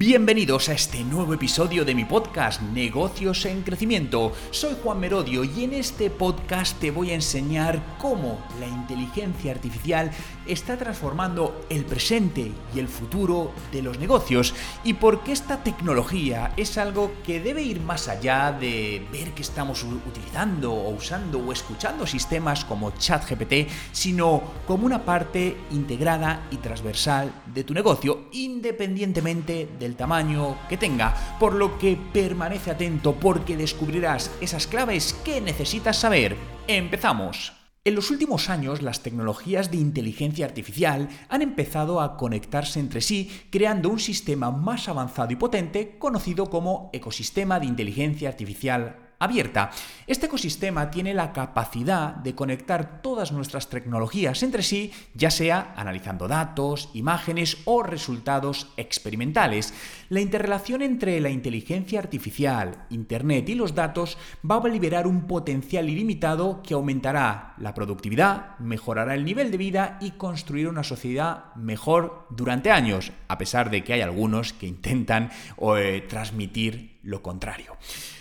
Bienvenidos a este nuevo episodio de mi podcast Negocios en Crecimiento. Soy Juan Merodio y en este podcast te voy a enseñar cómo la inteligencia artificial está transformando el presente y el futuro de los negocios y por qué esta tecnología es algo que debe ir más allá de ver que estamos utilizando o usando o escuchando sistemas como ChatGPT, sino como una parte integrada y transversal de tu negocio, independientemente del tamaño que tenga, por lo que permanece atento porque descubrirás esas claves que necesitas saber. Empezamos. En los últimos años, las tecnologías de inteligencia artificial han empezado a conectarse entre sí, creando un sistema más avanzado y potente conocido como ecosistema de inteligencia artificial abierta. Este ecosistema tiene la capacidad de conectar todas nuestras tecnologías entre sí, ya sea analizando datos, imágenes o resultados experimentales. La interrelación entre la inteligencia artificial, Internet y los datos va a liberar un potencial ilimitado que aumentará la productividad, mejorará el nivel de vida y construir una sociedad mejor durante años, a pesar de que hay algunos que intentan eh, transmitir lo contrario.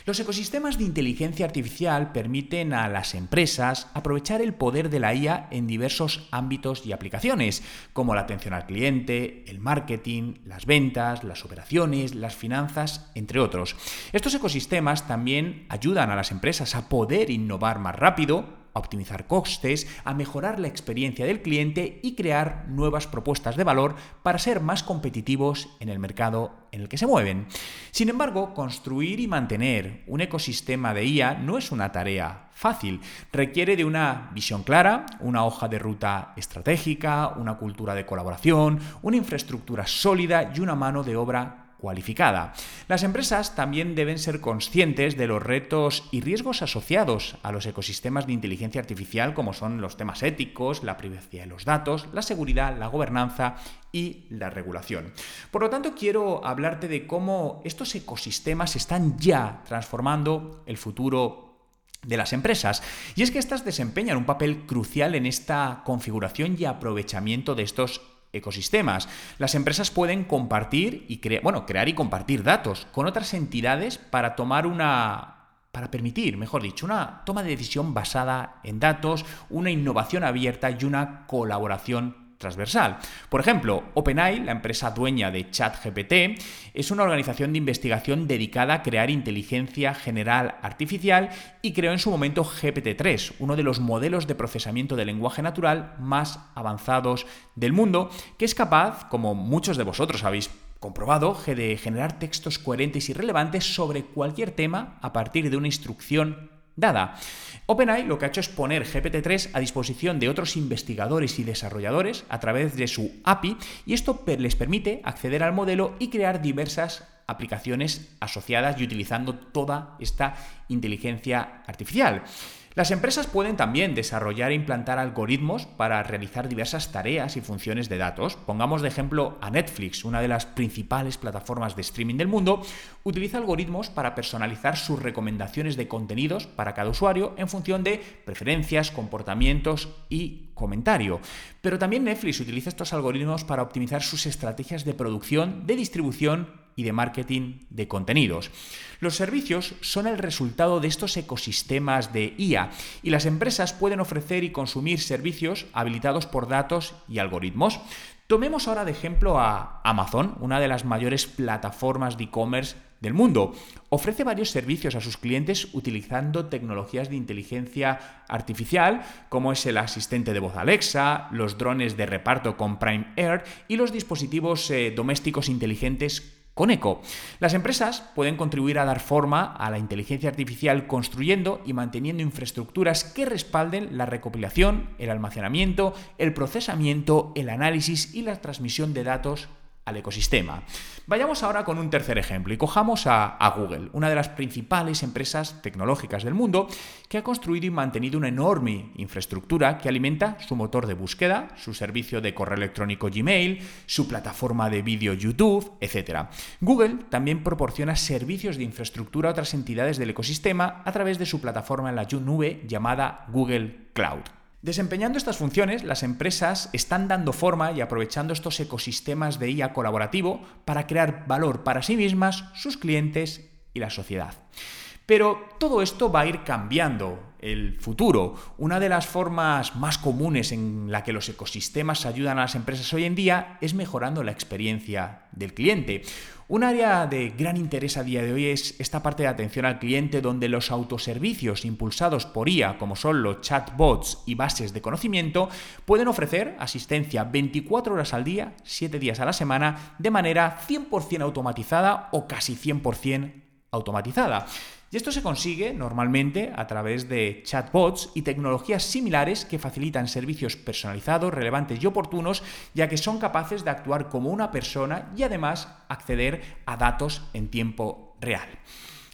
Los ecosistemas de inteligencia artificial permiten a las empresas aprovechar el poder de la IA en diversos ámbitos y aplicaciones, como la atención al cliente, el marketing, las ventas, las operaciones, las finanzas, entre otros. Estos ecosistemas también ayudan a las empresas a poder innovar más rápido, optimizar costes, a mejorar la experiencia del cliente y crear nuevas propuestas de valor para ser más competitivos en el mercado en el que se mueven. Sin embargo, construir y mantener un ecosistema de IA no es una tarea fácil. Requiere de una visión clara, una hoja de ruta estratégica, una cultura de colaboración, una infraestructura sólida y una mano de obra cualificada. Las empresas también deben ser conscientes de los retos y riesgos asociados a los ecosistemas de inteligencia artificial, como son los temas éticos, la privacidad de los datos, la seguridad, la gobernanza y la regulación. Por lo tanto, quiero hablarte de cómo estos ecosistemas están ya transformando el futuro de las empresas. Y es que éstas desempeñan un papel crucial en esta configuración y aprovechamiento de estos ecosistemas. Las empresas pueden compartir y bueno, crear y compartir datos con otras entidades para tomar una para permitir, mejor dicho, una toma de decisión basada en datos, una innovación abierta y una colaboración transversal. Por ejemplo, OpenAI, la empresa dueña de ChatGPT, es una organización de investigación dedicada a crear inteligencia general artificial y creó en su momento GPT-3, uno de los modelos de procesamiento de lenguaje natural más avanzados del mundo, que es capaz, como muchos de vosotros habéis comprobado, de generar textos coherentes y relevantes sobre cualquier tema a partir de una instrucción dada. OpenAI lo que ha hecho es poner GPT-3 a disposición de otros investigadores y desarrolladores a través de su API y esto les permite acceder al modelo y crear diversas aplicaciones asociadas y utilizando toda esta inteligencia artificial. Las empresas pueden también desarrollar e implantar algoritmos para realizar diversas tareas y funciones de datos. Pongamos de ejemplo a Netflix, una de las principales plataformas de streaming del mundo, utiliza algoritmos para personalizar sus recomendaciones de contenidos para cada usuario en función de preferencias, comportamientos y comentario. Pero también Netflix utiliza estos algoritmos para optimizar sus estrategias de producción, de distribución y de marketing de contenidos. Los servicios son el resultado de estos ecosistemas de IA y las empresas pueden ofrecer y consumir servicios habilitados por datos y algoritmos. Tomemos ahora de ejemplo a Amazon, una de las mayores plataformas de e-commerce del mundo. Ofrece varios servicios a sus clientes utilizando tecnologías de inteligencia artificial, como es el asistente de voz Alexa, los drones de reparto con Prime Air y los dispositivos eh, domésticos inteligentes con ECO. Las empresas pueden contribuir a dar forma a la inteligencia artificial construyendo y manteniendo infraestructuras que respalden la recopilación, el almacenamiento, el procesamiento, el análisis y la transmisión de datos al ecosistema. Vayamos ahora con un tercer ejemplo y cojamos a, Google, una de las principales empresas tecnológicas del mundo que ha construido y mantenido una enorme infraestructura que alimenta su motor de búsqueda, su servicio de correo electrónico Gmail, su plataforma de vídeo YouTube, etc. Google también proporciona servicios de infraestructura a otras entidades del ecosistema a través de su plataforma en la nube llamada Google Cloud. Desempeñando estas funciones, las empresas están dando forma y aprovechando estos ecosistemas de IA colaborativo para crear valor para sí mismas, sus clientes y la sociedad. Pero todo esto va a ir cambiando el futuro. Una de las formas más comunes en la que los ecosistemas ayudan a las empresas hoy en día es mejorando la experiencia del cliente. Un área de gran interés a día de hoy es esta parte de atención al cliente donde los autoservicios impulsados por IA, como son los chatbots y bases de conocimiento, pueden ofrecer asistencia 24 horas al día, 7 días a la semana, de manera 100% automatizada o casi 100% automatizada. Y esto se consigue normalmente a través de chatbots y tecnologías similares que facilitan servicios personalizados, relevantes y oportunos, ya que son capaces de actuar como una persona y además acceder a datos en tiempo real.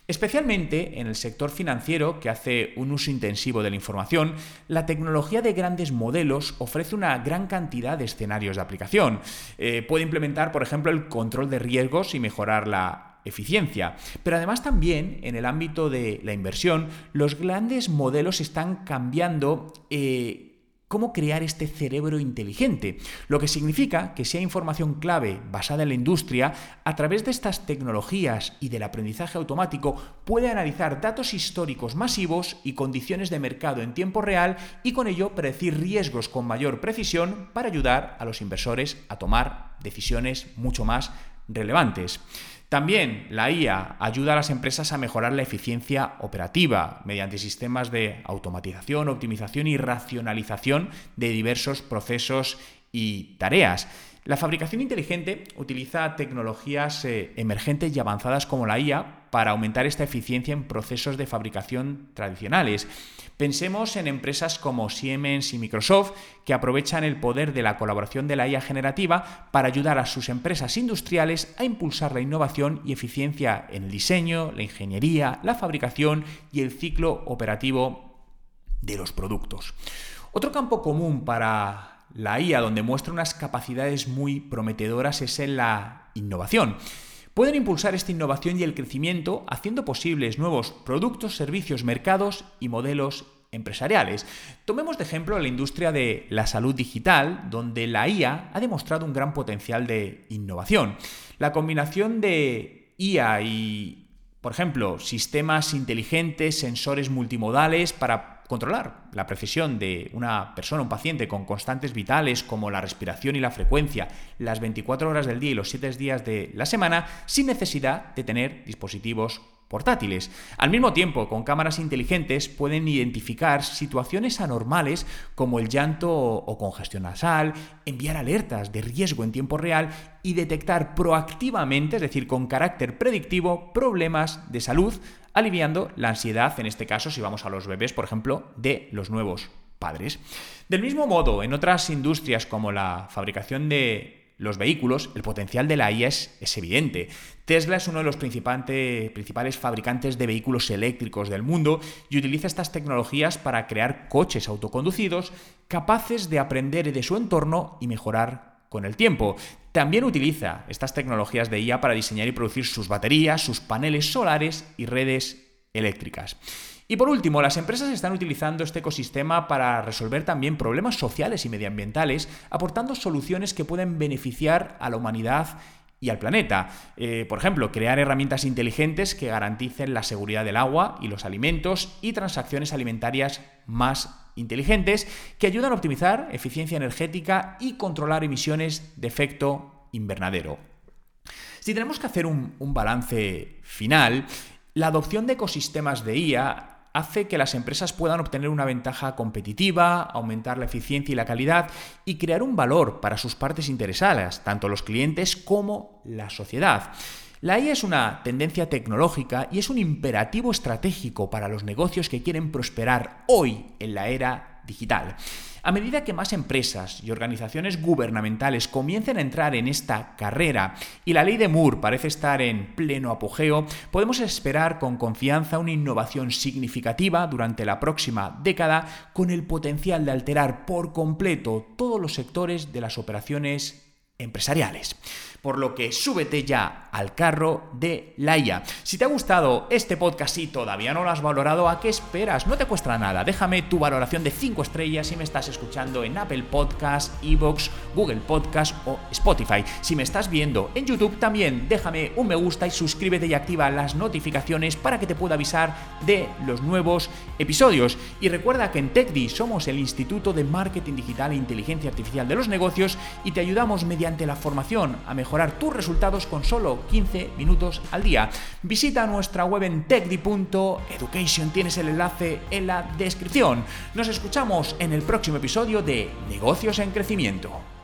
Especialmente en el sector financiero, que hace un uso intensivo de la información, la tecnología de grandes modelos ofrece una gran cantidad de escenarios de aplicación. Eh, puede implementar, por ejemplo, el control de riesgos y mejorar la eficiencia. Pero además también en el ámbito de la inversión, los grandes modelos están cambiando eh, cómo crear este cerebro inteligente, lo que significa que si hay información clave basada en la industria, a través de estas tecnologías y del aprendizaje automático puede analizar datos históricos masivos y condiciones de mercado en tiempo real y con ello predecir riesgos con mayor precisión para ayudar a los inversores a tomar decisiones mucho más relevantes. También la IA ayuda a las empresas a mejorar la eficiencia operativa mediante sistemas de automatización, optimización y racionalización de diversos procesos y tareas. La fabricación inteligente utiliza tecnologías eh, emergentes y avanzadas como la IA para aumentar esta eficiencia en procesos de fabricación tradicionales. Pensemos en empresas como Siemens y Microsoft que aprovechan el poder de la colaboración de la IA generativa para ayudar a sus empresas industriales a impulsar la innovación y eficiencia en el diseño, la ingeniería, la fabricación y el ciclo operativo de los productos. Otro campo común para la IA donde muestra unas capacidades muy prometedoras es en la innovación pueden impulsar esta innovación y el crecimiento haciendo posibles nuevos productos, servicios, mercados y modelos empresariales. Tomemos de ejemplo la industria de la salud digital, donde la IA ha demostrado un gran potencial de innovación. La combinación de IA y, por ejemplo, sistemas inteligentes, sensores multimodales para controlar la precisión de una persona, un paciente con constantes vitales como la respiración y la frecuencia las 24 horas del día y los 7 días de la semana sin necesidad de tener dispositivos portátiles. Al mismo tiempo, con cámaras inteligentes pueden identificar situaciones anormales como el llanto o congestión nasal, enviar alertas de riesgo en tiempo real y detectar proactivamente, es decir, con carácter predictivo, problemas de salud, aliviando la ansiedad, en este caso, si vamos a los bebés, por ejemplo, de los nuevos padres. Del mismo modo, en otras industrias como la fabricación de los vehículos, el potencial de la IA es, evidente. Tesla es uno de los principales fabricantes de vehículos eléctricos del mundo y utiliza estas tecnologías para crear coches autoconducidos capaces de aprender de su entorno y mejorar con el tiempo. También utiliza estas tecnologías de IA para diseñar y producir sus baterías, sus paneles solares y redes eléctricas. Y por último, las empresas están utilizando este ecosistema para resolver también problemas sociales y medioambientales, aportando soluciones que pueden beneficiar a la humanidad y al planeta. Eh, por ejemplo, crear herramientas inteligentes que garanticen la seguridad del agua y los alimentos y transacciones alimentarias más inteligentes que ayudan a optimizar eficiencia energética y controlar emisiones de efecto invernadero. Si tenemos que hacer un, un balance final, la adopción de ecosistemas de IA hace que las empresas puedan obtener una ventaja competitiva, aumentar la eficiencia y la calidad y crear un valor para sus partes interesadas, tanto los clientes como la sociedad. La IA es una tendencia tecnológica y es un imperativo estratégico para los negocios que quieren prosperar hoy en la era digital. A medida que más empresas y organizaciones gubernamentales comiencen a entrar en esta carrera y la ley de Moore parece estar en pleno apogeo, podemos esperar con confianza una innovación significativa durante la próxima década con el potencial de alterar por completo todos los sectores de las operaciones empresariales. Por lo que súbete ya al carro de la IA. Si te ha gustado este podcast y todavía no lo has valorado, ¿a qué esperas? No te cuesta nada. Déjame tu valoración de 5 estrellas si me estás escuchando en Apple Podcast, Evox, Google Podcast o Spotify. Si me estás viendo en YouTube también, déjame un me gusta y suscríbete y activa las notificaciones para que te pueda avisar de los nuevos episodios. Y recuerda que en TechDi somos el Instituto de Marketing Digital e Inteligencia Artificial de los Negocios y te ayudamos mediante la formación a mejorar tus resultados con solo 15 minutos al día. Visita nuestra web en techdi.education, tienes el enlace en la descripción. Nos escuchamos en el próximo episodio de Negocios en Crecimiento.